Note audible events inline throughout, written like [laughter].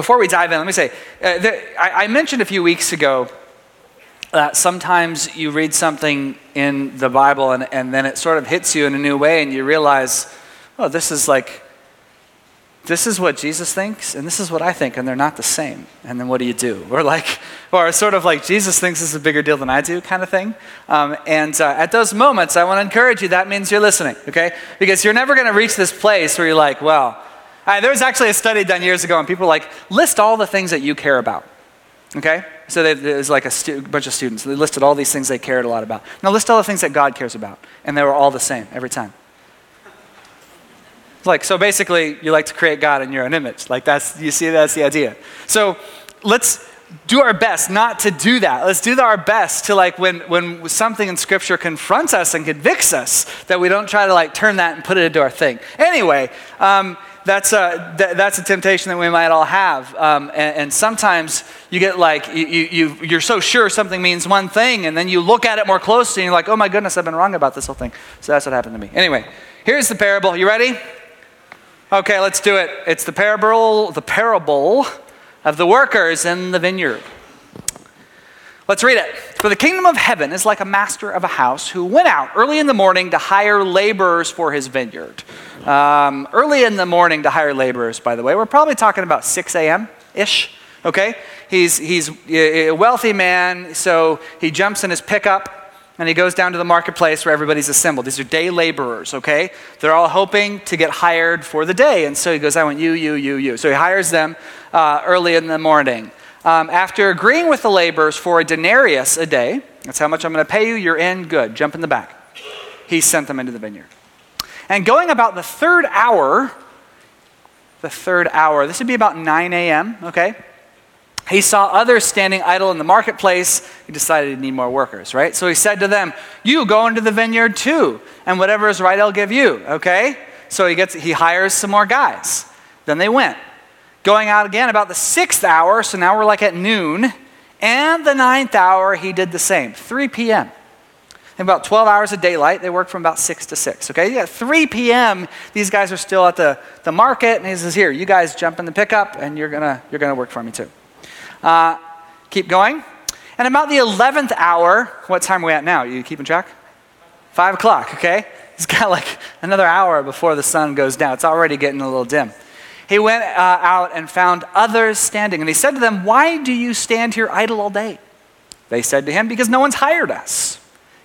before we dive in, let me say uh, the, I, I mentioned a few weeks ago that sometimes you read something in the Bible and, and then it sort of hits you in a new way and you realize, oh, this is like, this is what Jesus thinks and this is what I think and they're not the same. And then what do you do? [laughs] Or like, or sort of like Jesus thinks this is a bigger deal than I do kind of thing. Um, and uh, at those moments, I want to encourage you, that means you're listening, okay? Because you're never going to reach this place where you're like, well, uh, there was actually a study done years ago and people like, list all the things that you care about, okay? So they, was like a stu- bunch of students. They listed all these things they cared a lot about. Now list all the things that God cares about. And they were all the same every time. Like, so basically, you like to create God in your own image. Like, that's, you see, that's the idea. So let's do our best not to do that. Let's do our best to, like, when, when something in Scripture confronts us and convicts us, that we don't try to, like, turn that and put it into our thing. Anyway, um, that's a, th- that's a temptation that we might all have. Um, and, and, sometimes you get like, you, you, you're so sure something means one thing, and then you look at it more closely and you're like, oh my goodness, I've been wrong about this whole thing. So that's what happened to me. Anyway, here's the parable. You ready? Okay, let's do it. It's the parable, the parable of the workers in the vineyard. Let's read it. For the kingdom of heaven is like a master of a house who went out early in the morning to hire laborers for his vineyard. Um, early in the morning to hire laborers, by the way. We're probably talking about 6 a.m. ish. Okay? He's, he's a wealthy man, so he jumps in his pickup and he goes down to the marketplace where everybody's assembled. These are day laborers, okay? They're all hoping to get hired for the day. And so he goes, I want you, you, you, you. So he hires them uh, early in the morning. Um, after agreeing with the laborers for a denarius a day, that's how much I'm going to pay you, you're in, good, jump in the back. He sent them into the vineyard. And going about the third hour, the third hour, this would be about 9 a.m., okay? He saw others standing idle in the marketplace. He decided he need more workers, right? So he said to them, You go into the vineyard too, and whatever is right, I'll give you, okay? So he, gets, he hires some more guys. Then they went. Going out again about the sixth hour, so now we're like at noon, and the ninth hour, he did the same, 3 p.m. About 12 hours of daylight, they work from about 6 to 6. Okay, yeah, 3 p.m., these guys are still at the, the market, and he says, Here, you guys jump in the pickup, and you're to you're gonna work for me too. Uh, keep going. And about the 11th hour, what time are we at now? Are You keeping track? 5 o'clock, okay? He's got like another hour before the sun goes down. It's already getting a little dim he went uh, out and found others standing. And he said to them, Why do you stand here idle all day? They said to him, Because no one's hired us.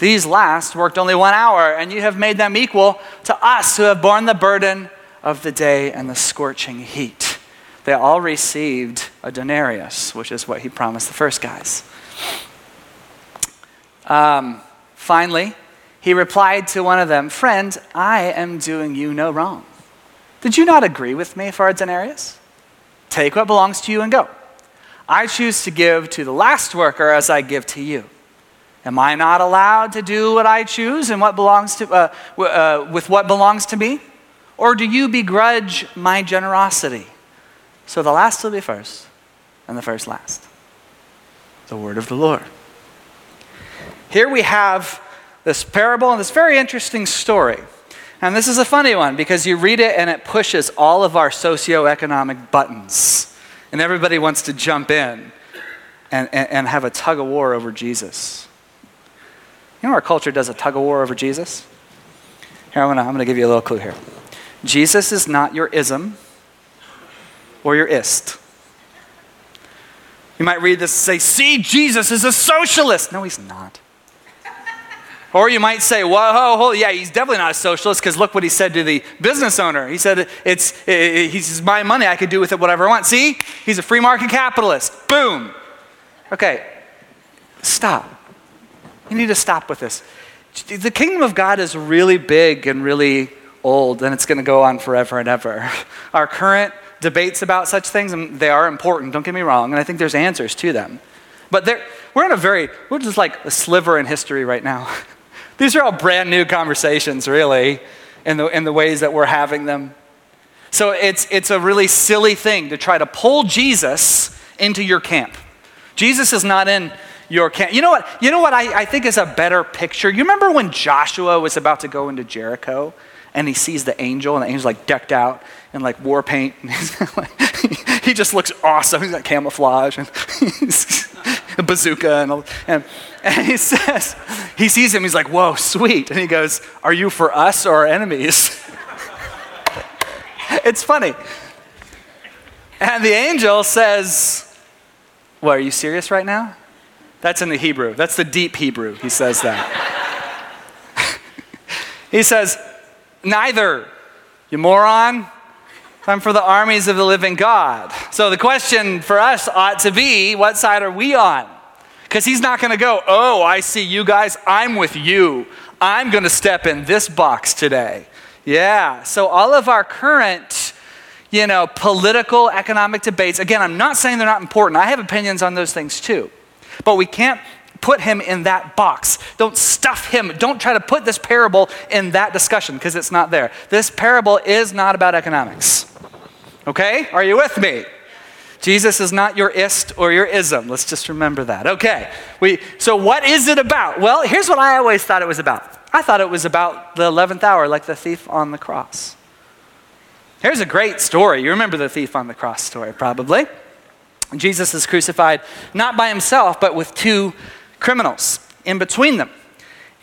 These last worked only one hour, and you have made them equal to us who have borne the burden of the day and the scorching heat. They all received a denarius, which is what he promised the first guys. Um, finally, he replied to one of them, Friend, I am doing you no wrong. Did you not agree with me for a denarius? Take what belongs to you and go. I choose to give to the last worker as I give to you. Am I not allowed to do what I choose and what belongs to, uh, uh, with what belongs to me? Or do you begrudge my generosity? So the last will be first, and the first last. The word of the Lord. Here we have this parable and this very interesting story. And this is a funny one because you read it and it pushes all of our socioeconomic buttons. And everybody wants to jump in and, and, and have a tug of war over Jesus. You know our culture does a tug of war over Jesus? Here, I'm going to give you a little clue here. Jesus is not your ism or your ist. You might read this and say, See, Jesus is a socialist. No, he's not. Or you might say, whoa, whoa, yeah, he's definitely not a socialist because look what he said to the business owner. He said, it's, it, says, my money, I can do with it whatever I want. See, he's a free market capitalist. Boom. Okay, stop. You need to stop with this. The kingdom of God is really big and really old, and it's going to go on forever and ever. [laughs] Our current debates about such things, and they are important, don't get me wrong, and I think there's answers to them. But we're in a very, we're just like a sliver in history right now. [laughs] These are all brand new conversations, really, in the, in the ways that we're having them. So it's, it's a really silly thing to try to pull Jesus into your camp. Jesus is not in your camp. You know what? You know what I, I think is a better picture? You remember when Joshua was about to go into Jericho and he sees the angel and the angel's like decked out in like war paint and [laughs] he just looks awesome. He's got camouflage and a [laughs] bazooka and, and, and he says, he sees him, he's like, whoa, sweet. And he goes, are you for us or our enemies? [laughs] it's funny. And the angel says, What, are you serious right now? That's in the Hebrew. That's the deep Hebrew. He says that. [laughs] he says, Neither, you moron. I'm for the armies of the living God. So the question for us ought to be what side are we on? Because he's not going to go, Oh, I see you guys. I'm with you. I'm going to step in this box today. Yeah. So all of our current, you know, political, economic debates, again, I'm not saying they're not important. I have opinions on those things too. But we can't put him in that box. Don't stuff him. Don't try to put this parable in that discussion because it's not there. This parable is not about economics. Okay? Are you with me? Jesus is not your ist or your ism. Let's just remember that. Okay. We, so, what is it about? Well, here's what I always thought it was about I thought it was about the 11th hour, like the thief on the cross. Here's a great story. You remember the thief on the cross story, probably. Jesus is crucified not by himself, but with two criminals in between them.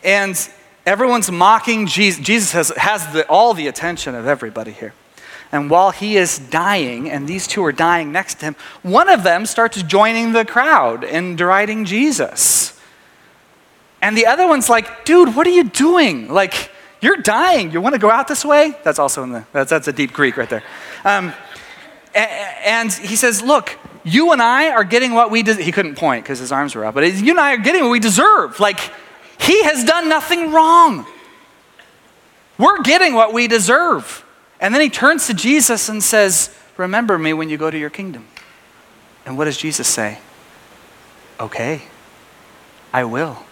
And everyone's mocking Jesus. Jesus has, has the, all the attention of everybody here. And while he is dying, and these two are dying next to him, one of them starts joining the crowd in deriding Jesus. And the other one's like, dude, what are you doing? Like, you're dying. You want to go out this way? That's also in the, that's, that's a deep Greek right there. Um, and he says, look, you and I are getting what we, de-. he couldn't point because his arms were up, but you and I are getting what we deserve. Like, he has done nothing wrong. We're getting what we deserve. And then he turns to Jesus and says, Remember me when you go to your kingdom. And what does Jesus say? Okay, I will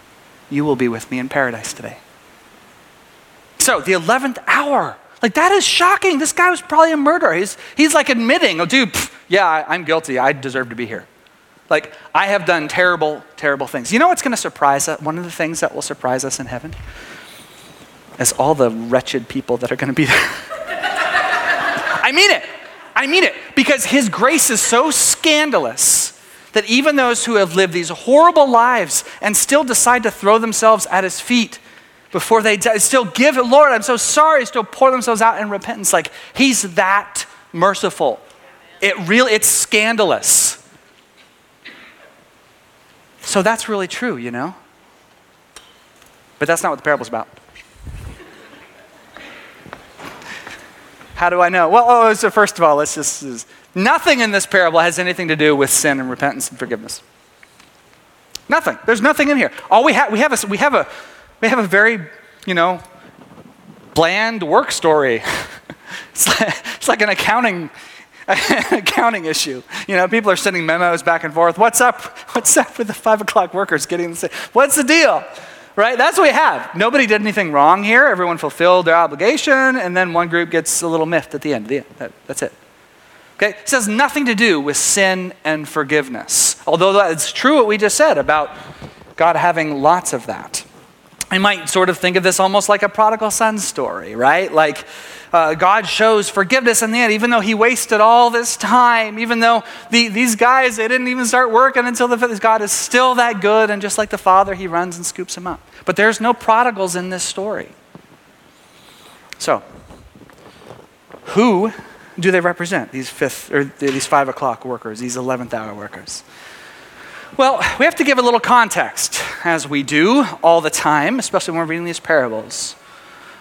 you will be with me in paradise today. So, the 11th hour. Like, that is shocking. This guy was probably a murderer. He's, he's like admitting, oh, dude, pff, yeah, I, I'm guilty. I deserve to be here. Like, I have done terrible, terrible things. You know what's going to surprise us? One of the things that will surprise us in heaven is all the wretched people that are going to be there. [laughs] I mean it. I mean it. Because his grace is so scandalous that even those who have lived these horrible lives and still decide to throw themselves at his feet before they die, still give it, Lord, I'm so sorry, still pour themselves out in repentance. Like he's that merciful. It really, it's scandalous. So that's really true, you know? But that's not what the parable's about. How do I know? Well, oh, so first of all, let's just, Nothing in this parable has anything to do with sin and repentance and forgiveness. Nothing. There's nothing in here. All we have, we have a, we have a, we have a very, you know, bland work story. [laughs] it's, like, it's like an accounting, [laughs] accounting issue. You know, people are sending memos back and forth. What's up? [laughs] What's up with the five o'clock workers getting the same? What's the deal? Right? That's what we have. Nobody did anything wrong here. Everyone fulfilled their obligation, and then one group gets a little miffed at the end. That, that's it. Okay? This has nothing to do with sin and forgiveness. Although that's true what we just said about God having lots of that. I might sort of think of this almost like a prodigal son story, right? Like uh, God shows forgiveness in the end, even though he wasted all this time, even though the, these guys, they didn't even start working until the fifth. God is still that good, and just like the father, he runs and scoops him up. But there's no prodigals in this story. So, who do they represent, these fifth or these five o'clock workers, these 11th hour workers? Well, we have to give a little context, as we do all the time, especially when we're reading these parables.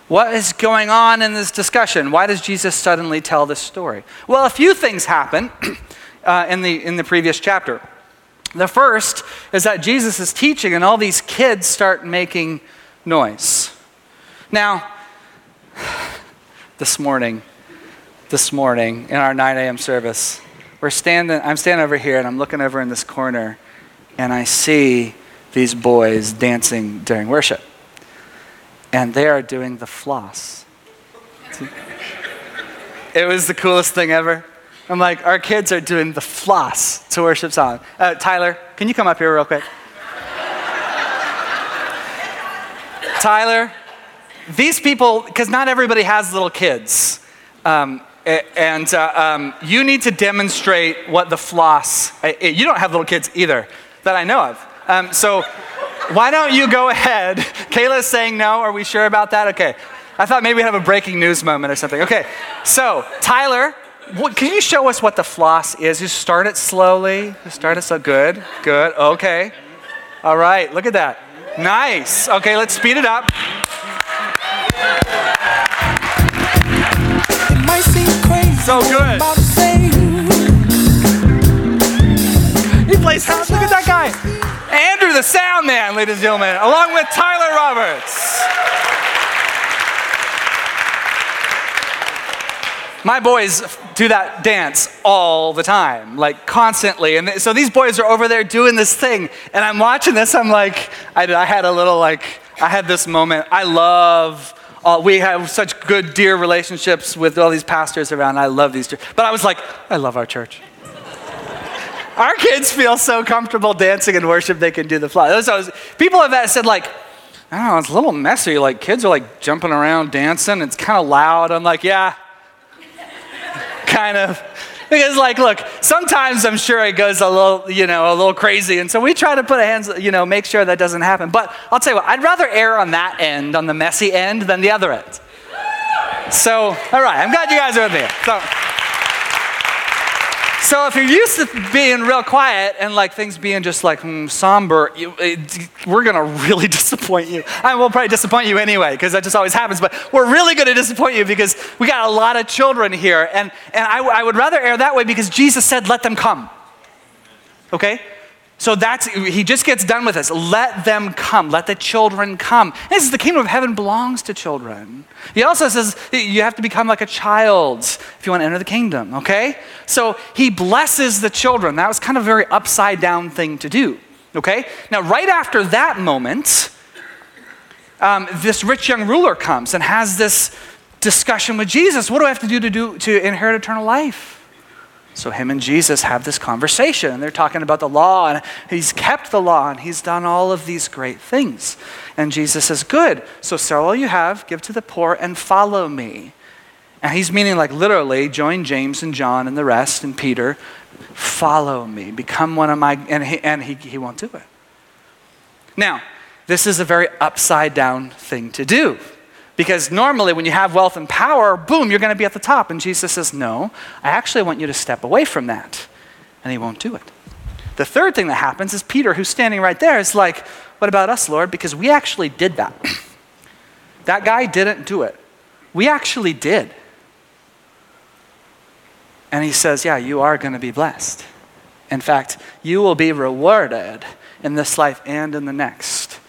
What is going on in this discussion? Why does Jesus suddenly tell this story? Well, a few things happen [clears throat] uh, in, the, in the previous chapter. The first is that Jesus is teaching, and all these kids start making noise. Now, [sighs] this morning, this morning in our 9 a.m. service. We're standing, I'm standing over here and I'm looking over in this corner and I see these boys dancing during worship. And they are doing the floss. [laughs] it was the coolest thing ever. I'm like, our kids are doing the floss to worship song. Uh, Tyler, can you come up here real quick? [laughs] Tyler, these people, because not everybody has little kids. Um, and uh, um, you need to demonstrate what the floss, uh, you don't have little kids either that I know of. Um, so why don't you go ahead? [laughs] Kayla's saying no. Are we sure about that? Okay. I thought maybe we'd have a breaking news moment or something. Okay. So, Tyler, what, can you show us what the floss is? You start it slowly. You start it so good. Good. Okay. All right. Look at that. Nice. Okay, let's speed it up. So good. He plays house. Look at that guy. Andrew the sound man, ladies and gentlemen, along with Tyler Roberts. My boys do that dance all the time, like constantly. And so these boys are over there doing this thing. And I'm watching this. I'm like, I, I had a little, like, I had this moment. I love, uh, we have such good, dear relationships with all these pastors around. I love these. But I was like, I love our church. Our kids feel so comfortable dancing in worship, they can do the fly. So people have said, like, I don't know, it's a little messy. Like, kids are like jumping around, dancing. It's kind of loud. I'm like, yeah, [laughs] kind of. Because, like, look, sometimes I'm sure it goes a little, you know, a little crazy. And so we try to put a hands, you know, make sure that doesn't happen. But I'll tell you what, I'd rather err on that end, on the messy end, than the other end. So, all right, I'm glad you guys are with me. So, so if you're used to being real quiet and like things being just like mm, somber, you, it, we're gonna really [laughs] disappoint you. I will probably disappoint you anyway because that just always happens. But we're really gonna disappoint you because we got a lot of children here, and and I, I would rather err that way because Jesus said, "Let them come." Okay, so that's, he just gets done with this. Let them come. Let the children come. This is the kingdom of heaven belongs to children. He also says you have to become like a child if you want to enter the kingdom, okay? So he blesses the children. That was kind of a very upside down thing to do, okay? Now, right after that moment, um, this rich young ruler comes and has this discussion with Jesus. What do I have to do to, do to inherit eternal life? So him and Jesus have this conversation, and they're talking about the law, and he's kept the law, and he's done all of these great things. And Jesus says, Good, so sell all you have, give to the poor, and follow me. And he's meaning, like, literally, join James and John and the rest, and Peter, follow me, become one of my, and he, and he, he won't do it. Now, this is a very upside down thing to do. Because normally, when you have wealth and power, boom, you're going to be at the top. And Jesus says, No, I actually want you to step away from that. And he won't do it. The third thing that happens is Peter, who's standing right there, is like, What about us, Lord? Because we actually did that. [clears throat] that guy didn't do it. We actually did. And he says, Yeah, you are going to be blessed. In fact, you will be rewarded in this life and in the next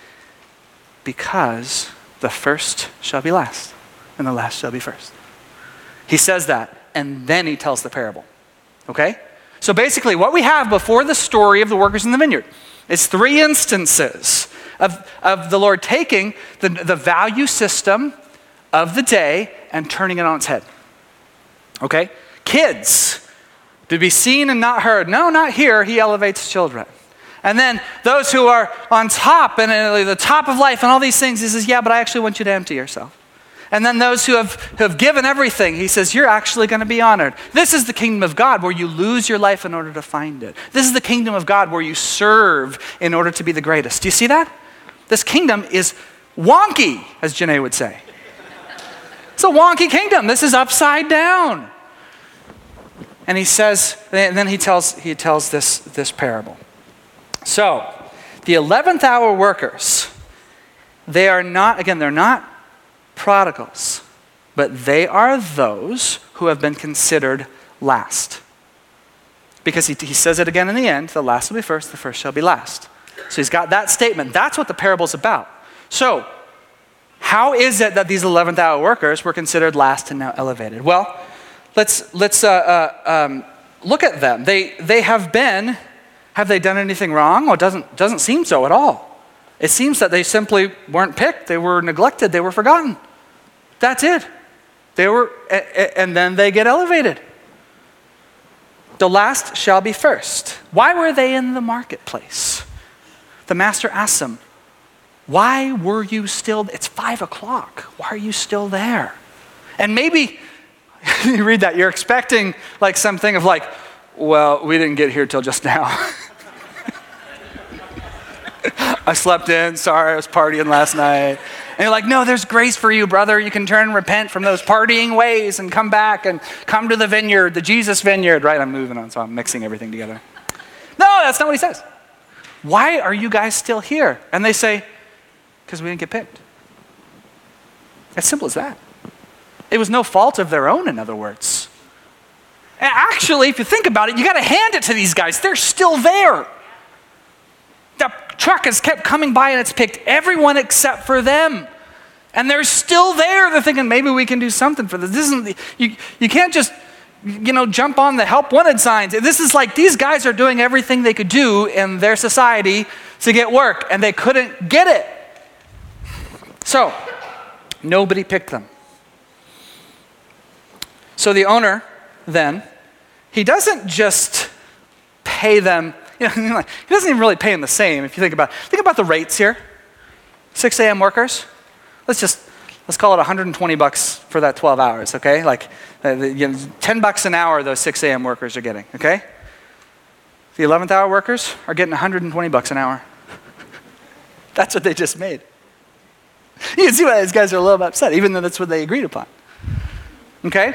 because the first shall be last, and the last shall be first. He says that, and then he tells the parable. Okay? So basically, what we have before the story of the workers in the vineyard is three instances of, of the Lord taking the, the value system of the day and turning it on its head. Okay? Kids, to be seen and not heard. No, not here. He elevates children. And then those who are on top and uh, the top of life and all these things, he says, Yeah, but I actually want you to empty yourself. And then those who have, who have given everything, he says, You're actually going to be honored. This is the kingdom of God where you lose your life in order to find it. This is the kingdom of God where you serve in order to be the greatest. Do you see that? This kingdom is wonky, as Janae would say. It's a wonky kingdom. This is upside down. And he says, and then he tells, he tells this, this parable. So, the 11th hour workers, they are not, again, they're not prodigals, but they are those who have been considered last. Because he, he says it again in the end the last will be first, the first shall be last. So he's got that statement. That's what the parable's about. So, how is it that these 11th hour workers were considered last and now elevated? Well, let's, let's uh, uh, um, look at them. They, they have been, have they done anything wrong? Well, it doesn't, doesn't seem so at all. It seems that they simply weren't picked, they were neglected, they were forgotten. That's it. They were, and then they get elevated. The last shall be first. Why were they in the marketplace? The master asks them, Why were you still? It's five o'clock. Why are you still there? And maybe [laughs] you read that, you're expecting like something of like, Well, we didn't get here till just now. [laughs] [laughs] I slept in, sorry, I was partying last night. And you're like, no, there's grace for you, brother. You can turn and repent from those partying ways and come back and come to the vineyard, the Jesus vineyard, right? I'm moving on, so I'm mixing everything together. No, that's not what he says. Why are you guys still here? And they say, because we didn't get picked. As simple as that. It was no fault of their own, in other words. And actually, if you think about it, you got to hand it to these guys. They're still there. Truck has kept coming by and it's picked everyone except for them. And they're still there. They're thinking, maybe we can do something for this. this isn't, you, you can't just, you know, jump on the help wanted signs. This is like these guys are doing everything they could do in their society to get work, and they couldn't get it. So, nobody picked them. So the owner then, he doesn't just pay them [laughs] you know, he doesn't even really pay them the same if you think about think about the rates here. 6 a.m. workers. Let's just let's call it 120 bucks for that 12 hours, okay? Like uh, you know, 10 bucks an hour those 6 a.m. workers are getting, okay? The 11th hour workers are getting 120 bucks an hour. [laughs] that's what they just made. You can see why these guys are a little upset, even though that's what they agreed upon. Okay?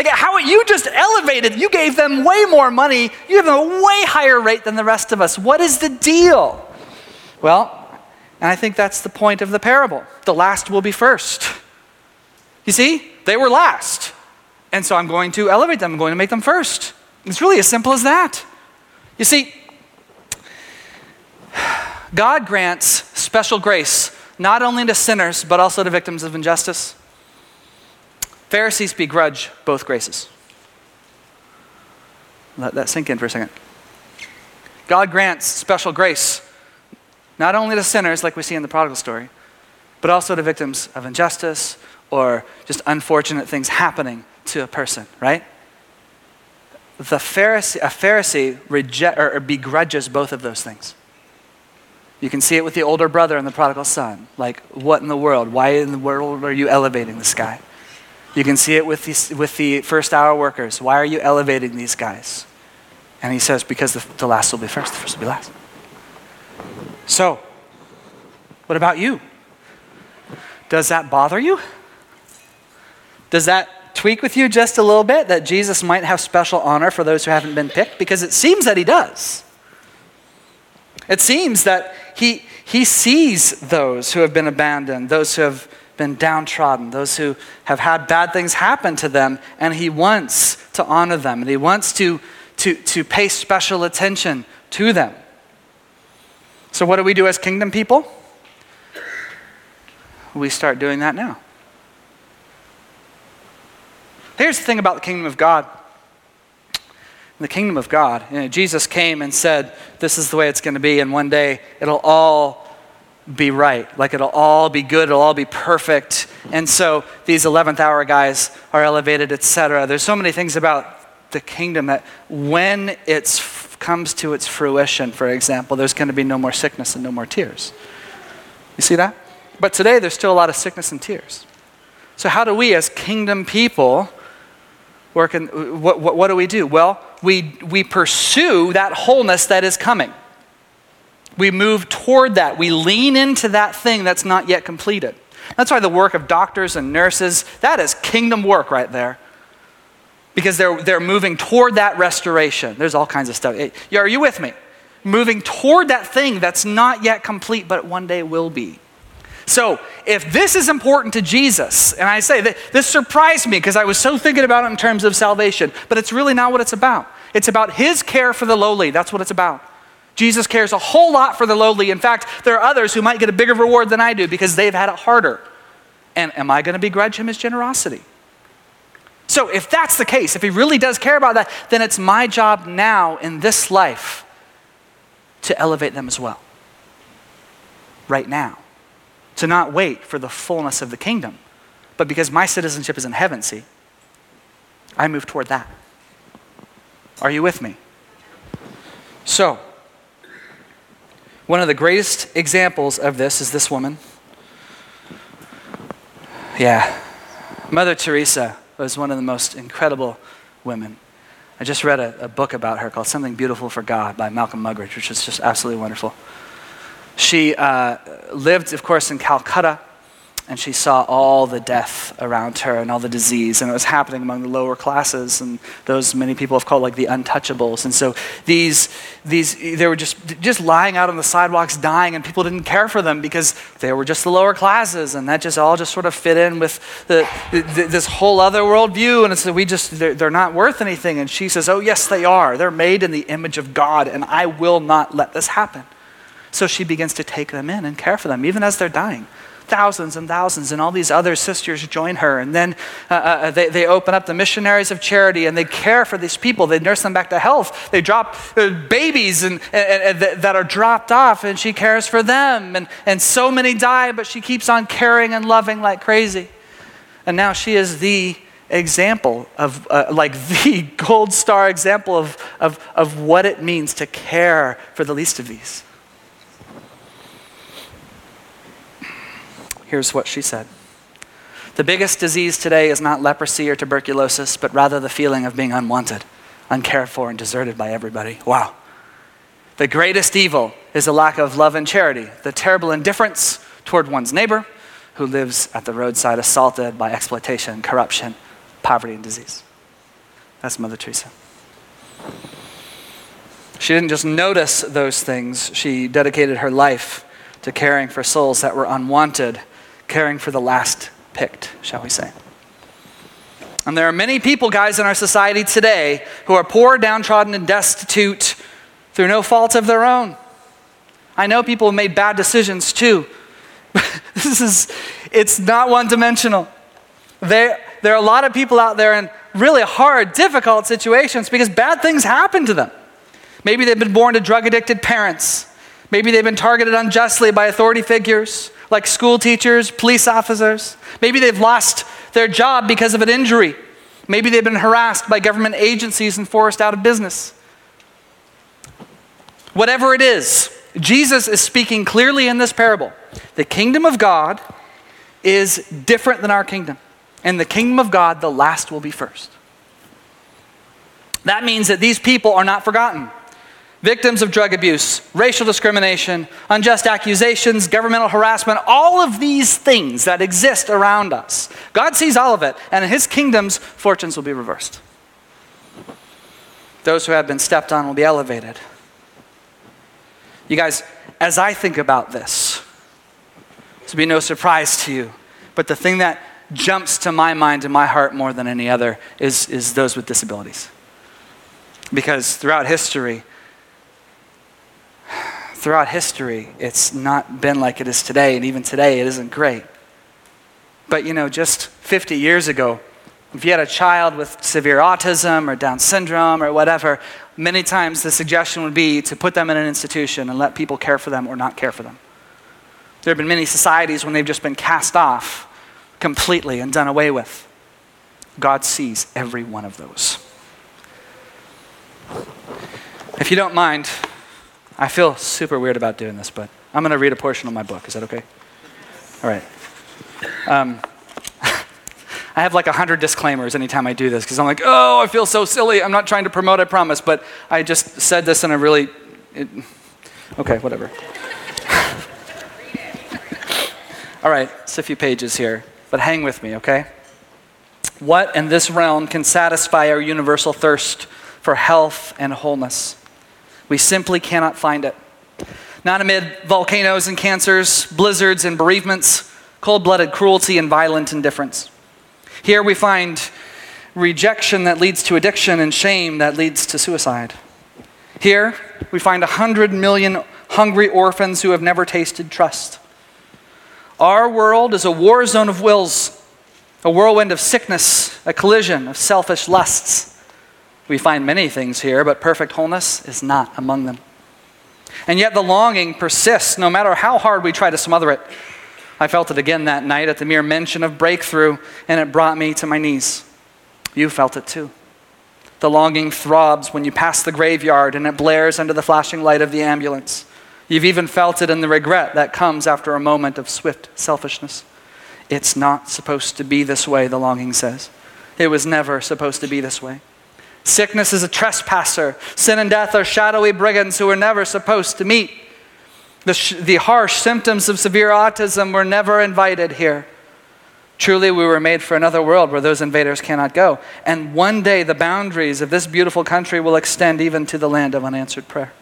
Like how you just elevated, you gave them way more money, you gave them a way higher rate than the rest of us. What is the deal? Well, and I think that's the point of the parable. The last will be first. You see, they were last. And so I'm going to elevate them, I'm going to make them first. It's really as simple as that. You see, [sighs] God grants special grace not only to sinners, but also to victims of injustice. Pharisees begrudge both graces. Let that sink in for a second. God grants special grace not only to sinners, like we see in the prodigal story, but also to victims of injustice or just unfortunate things happening to a person, right? The Pharisee, a Pharisee reject, or begrudges both of those things. You can see it with the older brother and the prodigal son. Like, what in the world? Why in the world are you elevating this guy? You can see it with the, with the first hour workers. Why are you elevating these guys? And he says, because the, the last will be first, the first will be last. So, what about you? Does that bother you? Does that tweak with you just a little bit that Jesus might have special honor for those who haven't been picked? Because it seems that he does. It seems that he, he sees those who have been abandoned, those who have been downtrodden, those who have had bad things happen to them, and He wants to honor them, and He wants to, to, to pay special attention to them. So, what do we do as kingdom people? We start doing that now. Here's the thing about the kingdom of God. In the kingdom of God, you know, Jesus came and said, This is the way it's going to be, and one day it'll all be right. Like it'll all be good, it'll all be perfect. And so these 11th hour guys are elevated, etc. There's so many things about the kingdom that when it comes to its fruition, for example, there's going to be no more sickness and no more tears. You see that? But today there's still a lot of sickness and tears. So, how do we as kingdom people work in, what, what, what do we do? Well, we, we pursue that wholeness that is coming. We move toward that. We lean into that thing that's not yet completed. That's why the work of doctors and nurses, that is kingdom work right there. Because they're, they're moving toward that restoration. There's all kinds of stuff. Are you with me? Moving toward that thing that's not yet complete, but one day will be. So, if this is important to Jesus, and I say that this surprised me because I was so thinking about it in terms of salvation, but it's really not what it's about. It's about His care for the lowly. That's what it's about. Jesus cares a whole lot for the lowly. In fact, there are others who might get a bigger reward than I do because they've had it harder. And am I going to begrudge him his generosity? So, if that's the case, if he really does care about that, then it's my job now in this life to elevate them as well. Right now. To not wait for the fullness of the kingdom, but because my citizenship is in heaven, see, I move toward that. Are you with me? So, one of the greatest examples of this is this woman. Yeah, Mother Teresa was one of the most incredible women. I just read a, a, book about her called Something Beautiful for God by Malcolm Muggeridge, which is just absolutely wonderful. She uh, lived, of course, in Calcutta and she saw all the death around her and all the disease, and it was happening among the lower classes and those many people have called like the untouchables. And so these, these they were just, just lying out on the sidewalks dying, and people didn't care for them because they were just the lower classes, and that just all just sort of fit in with the, the, this whole other worldview. And it's that we just, they're, they're not worth anything. And she says, Oh, yes, they are. They're made in the image of God, and I will not let this happen. So she begins to take them in and care for them, even as they're dying thousands and thousands, and all these other sisters join her. And then uh, uh, uh, they, they open up the missionaries of charity and they care for these people. They nurse them back to health. They drop uh, babies and, and, and, that are dropped off, and she cares for them. And, and so many die, but she keeps on caring and loving like crazy. And now she is the example of, uh, like [laughs] the gold star example of, of, of what it means to care for the least of these. Here's what she said The biggest disease today is not leprosy or tuberculosis, but rather the feeling of being unwanted, uncared for, and deserted by everybody. Wow. The greatest evil is a lack of love and charity, the terrible indifference toward one's neighbor who lives at the roadside assaulted by exploitation, corruption, poverty, and disease. That's Mother Teresa. She didn't just notice those things, she dedicated her life to caring for souls that were unwanted caring for the last picked, shall we say. And there are many people, guys, in our society today who are poor, downtrodden, and destitute through no fault of their own. I know people have made bad decisions too. [laughs] this is, it's not one dimensional. There, there are a lot of people out there in really hard, difficult situations because bad things happen to them. Maybe they've been born to drug addicted parents. Maybe they've been targeted unjustly by authority figures like school teachers, police officers. Maybe they've lost their job because of an injury. Maybe they've been harassed by government agencies and forced out of business. Whatever it is, Jesus is speaking clearly in this parable. The kingdom of God is different than our kingdom. And the kingdom of God, the last will be first. That means that these people are not forgotten victims of drug abuse, racial discrimination, unjust accusations, governmental harassment, all of these things that exist around us. God sees all of it, and in His kingdom's fortunes will be reversed. Those who have been stepped on will be elevated. You guys, as I think about this, will be no surprise to you, but the thing that jumps to my mind and my heart more than any other is, is those with disabilities. Because throughout history, throughout history, it's not been like it is today, and even today, it isn't great. But you know, just 50 years ago, if you had a child with severe autism or Down syndrome or whatever, many times the suggestion would be to put them in an institution and let people care for them or not care for them. There have been many societies when they've just been cast off completely and done away with. God sees every one of those. If you don't mind, I feel super weird about doing this, but I'm going to read a portion of my book. Is that okay? All right. Um, [laughs] I have like a hundred disclaimers anytime I do this because I'm like, oh, I feel so silly. I'm not trying to promote, I promise, but I just said this in a really. It, okay, whatever. [laughs] All right, it's a few pages here, but hang with me, okay? What in this realm can satisfy our universal thirst for health and wholeness? We simply cannot find it. Not amid volcanoes and cancers, blizzards and bereavements, cold blooded cruelty and violent indifference. Here we find rejection that leads to addiction and shame that leads to suicide. Here we find 100 million hungry orphans who have never tasted trust. Our world is a war zone of wills, a whirlwind of sickness a collision of selfish lusts. We find many things here, but perfect wholeness is not among them. And yet the longing persists no matter how hard we try to smother it. I felt it again that night at the mere mention of breakthrough, and it brought me to my knees. You felt it too. The longing throbs when you pass the graveyard and it blares under the flashing light of the ambulance. You've even felt it in the regret that comes after a moment of swift selfishness. It's not supposed to be this way, the longing says. It was never supposed to be this way. Sickness is a trespasser. Sin and death are shadowy brigands who were never supposed to meet. The, sh- the harsh symptoms of severe autism were never invited here. Truly, we were made for another world where those invaders cannot go. And one day, the boundaries of this beautiful country will extend even to the land of unanswered prayer.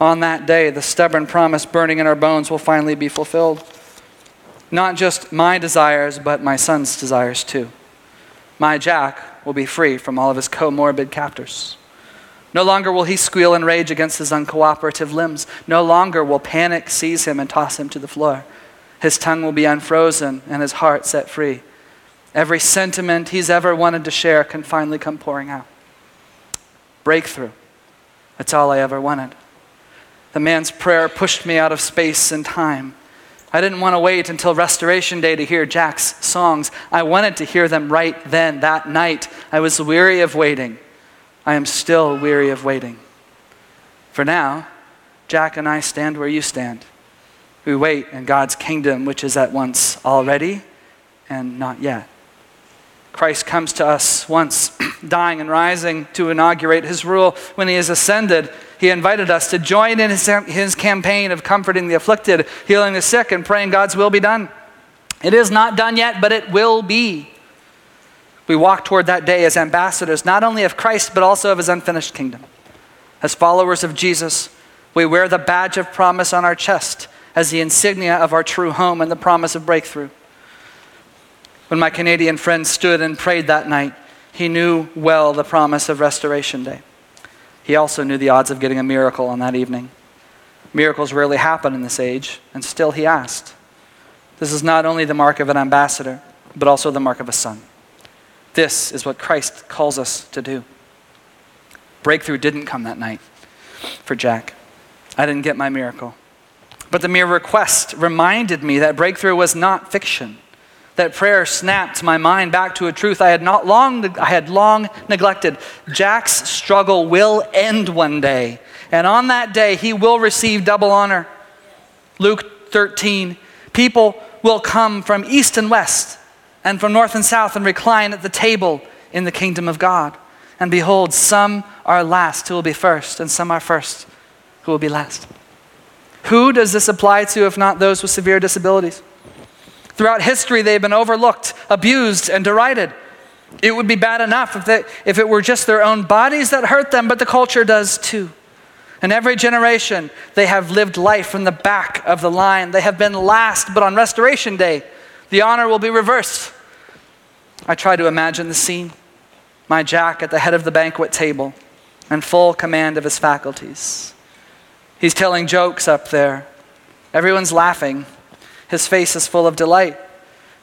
On that day, the stubborn promise burning in our bones will finally be fulfilled. Not just my desires, but my son's desires too. My Jack will be free from all of his comorbid captors. No longer will he squeal and rage against his uncooperative limbs. No longer will panic seize him and toss him to the floor. His tongue will be unfrozen and his heart set free. Every sentiment he's ever wanted to share can finally come pouring out. Breakthrough. That's all I ever wanted. The man's prayer pushed me out of space and time. I didn't want to wait until Restoration Day to hear Jack's songs. I wanted to hear them right then, that night. I was weary of waiting. I am still weary of waiting. For now, Jack and I stand where you stand. We wait in God's kingdom, which is at once already and not yet. Christ comes to us once, [clears throat] dying and rising to inaugurate his rule. When he is ascended, he invited us to join in his, his campaign of comforting the afflicted, healing the sick, and praying God's will be done. It is not done yet, but it will be. We walk toward that day as ambassadors, not only of Christ, but also of his unfinished kingdom. As followers of Jesus, we wear the badge of promise on our chest as the insignia of our true home and the promise of breakthrough. When my Canadian friend stood and prayed that night, he knew well the promise of Restoration Day. He also knew the odds of getting a miracle on that evening. Miracles rarely happen in this age, and still he asked. This is not only the mark of an ambassador, but also the mark of a son. This is what Christ calls us to do. Breakthrough didn't come that night for Jack. I didn't get my miracle. But the mere request reminded me that breakthrough was not fiction. That prayer snapped my mind back to a truth I had not long I had long neglected. Jack's struggle will end one day, and on that day he will receive double honor. Luke 13, people will come from east and west and from north and south and recline at the table in the kingdom of God. And behold, some are last who will be first, and some are first who will be last. Who does this apply to if not those with severe disabilities? Throughout history, they've been overlooked, abused, and derided. It would be bad enough if, they, if it were just their own bodies that hurt them, but the culture does too. In every generation, they have lived life from the back of the line. They have been last, but on Restoration Day, the honor will be reversed. I try to imagine the scene my Jack at the head of the banquet table in full command of his faculties. He's telling jokes up there. Everyone's laughing. His face is full of delight,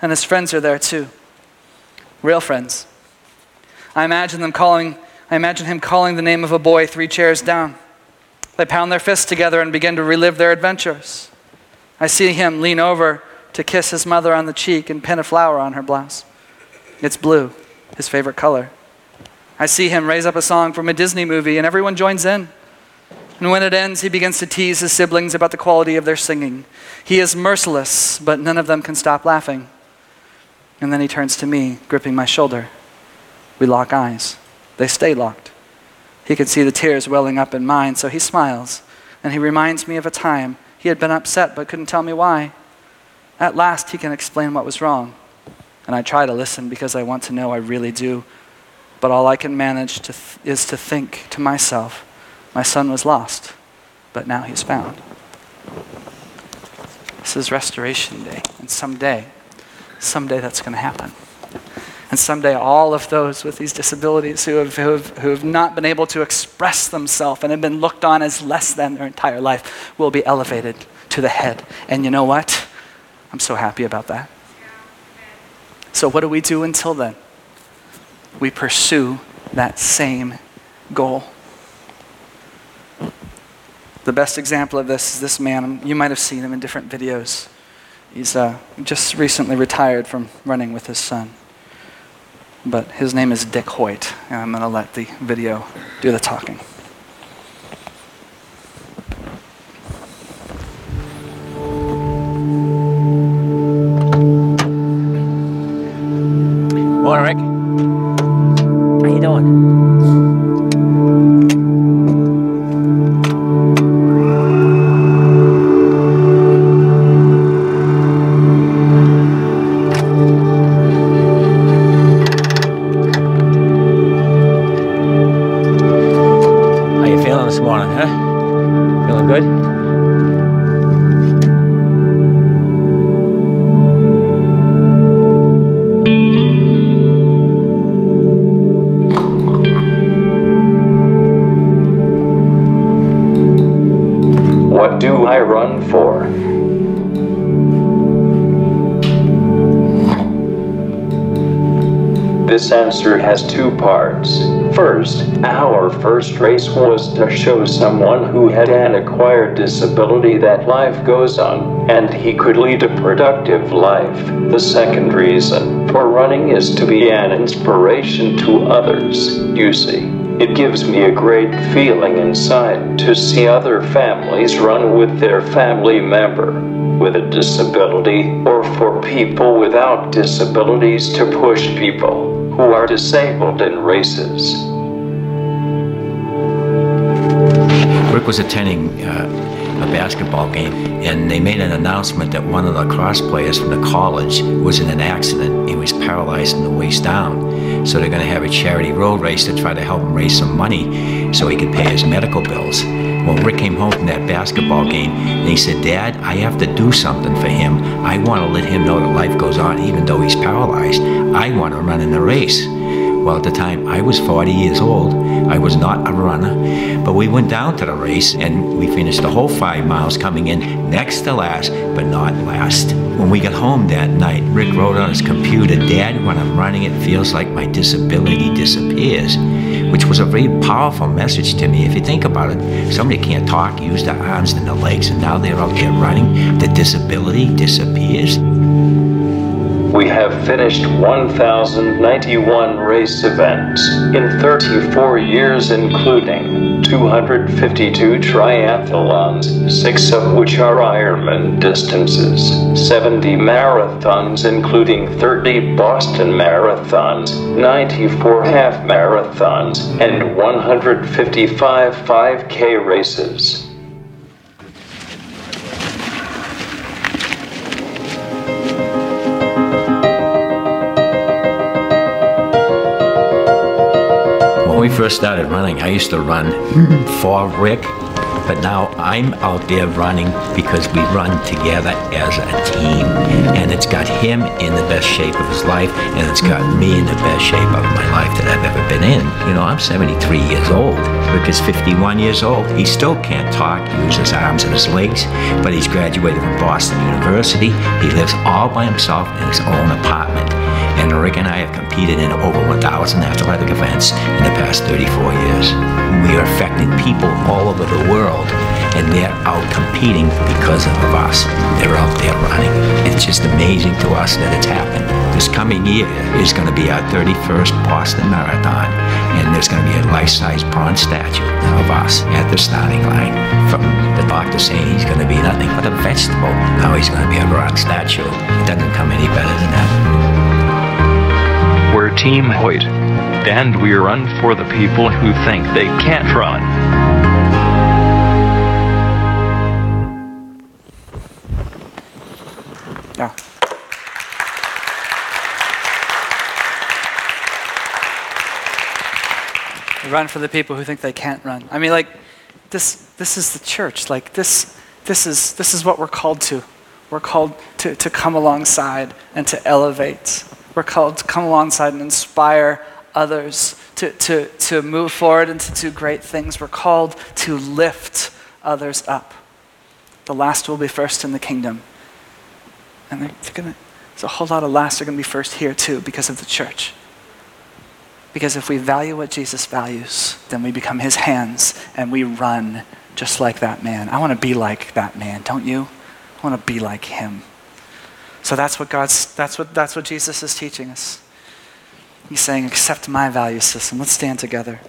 and his friends are there too. Real friends. I imagine them calling, I imagine him calling the name of a boy three chairs down. They pound their fists together and begin to relive their adventures. I see him lean over to kiss his mother on the cheek and pin a flower on her blouse. It's blue, his favorite color. I see him raise up a song from a Disney movie, and everyone joins in. And when it ends, he begins to tease his siblings about the quality of their singing. He is merciless, but none of them can stop laughing. And then he turns to me, gripping my shoulder. We lock eyes. They stay locked. He can see the tears welling up in mine, so he smiles, and he reminds me of a time he had been upset but couldn't tell me why. At last, he can explain what was wrong. And I try to listen because I want to know I really do. But all I can manage to th- is to think to myself, my son was lost, but now he's found. This is Restoration Day, and someday, someday that's going to happen. And someday, all of those with these disabilities who have, who, have, who have not been able to express themselves and have been looked on as less than their entire life will be elevated to the head. And you know what? I'm so happy about that. So, what do we do until then? we pursue that same goal. The best example of this is this man. You might have seen him in different videos. He's uh, just recently retired from running with his son. But his name is Dick Hoyt, and I'm going to let the video do the talking. Morning, Rick. How you doing? Has two parts. First, our first race was to show someone who had an acquired disability that life goes on, and he could lead a productive life. The second reason for running is to be an inspiration to others. You see, it gives me a great feeling inside to see other families run with their family member with a disability or for people without disabilities to push people who are disabled in races. Rick was attending uh, a basketball game, and they made an announcement that one of the cross players from the college was in an accident. He was paralyzed from the waist down. So they're going to have a charity road race to try to help him raise some money so he could pay his medical bills. Well, Rick came home from that basketball game and he said, Dad, I have to do something for him. I want to let him know that life goes on even though he's paralyzed. I want to run in the race. Well, at the time, I was 40 years old. I was not a runner, but we went down to the race and we finished the whole five miles coming in next to last, but not last. When we got home that night, Rick wrote on his computer, Dad, when I'm running, it feels like my disability disappears, which was a very powerful message to me. If you think about it, somebody can't talk, use their arms and their legs, and now they're out there running. The disability disappears. We have finished 1,091 race events in 34 years, including 252 triathlons, six of which are Ironman distances, 70 marathons, including 30 Boston marathons, 94 half marathons, and 155 5K races. First started running, I used to run [laughs] for Rick, but now I'm out there running because we run together as a team. And it's got him in the best shape of his life, and it's got mm-hmm. me in the best shape of my life that I've ever been in. You know, I'm 73 years old. Rick is 51 years old. He still can't talk, use his arms and his legs, but he's graduated from Boston University. He lives all by himself in his own apartment. And and I have competed in over 1,000 athletic events in the past 34 years. We are affecting people all over the world, and they're out competing because of us. They're out there running. It's just amazing to us that it's happened. This coming year is going to be our 31st Boston Marathon, and there's going to be a life-size bronze statue of us at the starting line. From the doctor saying he's going to be nothing but a vegetable, now he's going to be a bronze statue. It doesn't come any better than that. Team Hoyt, and we run for the people who think they can't run. Yeah. We run for the people who think they can't run. I mean, like, this, this is the church. Like, this, this, is, this is what we're called to. We're called to, to come alongside and to elevate. We're called to come alongside and inspire others to, to, to move forward and to do great things. We're called to lift others up. The last will be first in the kingdom. And they're, gonna, there's a whole lot of last are going to be first here too because of the church. Because if we value what Jesus values, then we become his hands and we run just like that man. I want to be like that man, don't you? I want to be like him. So that's what God's that's what that's what Jesus is teaching us. He's saying, accept my value system. Let's stand together.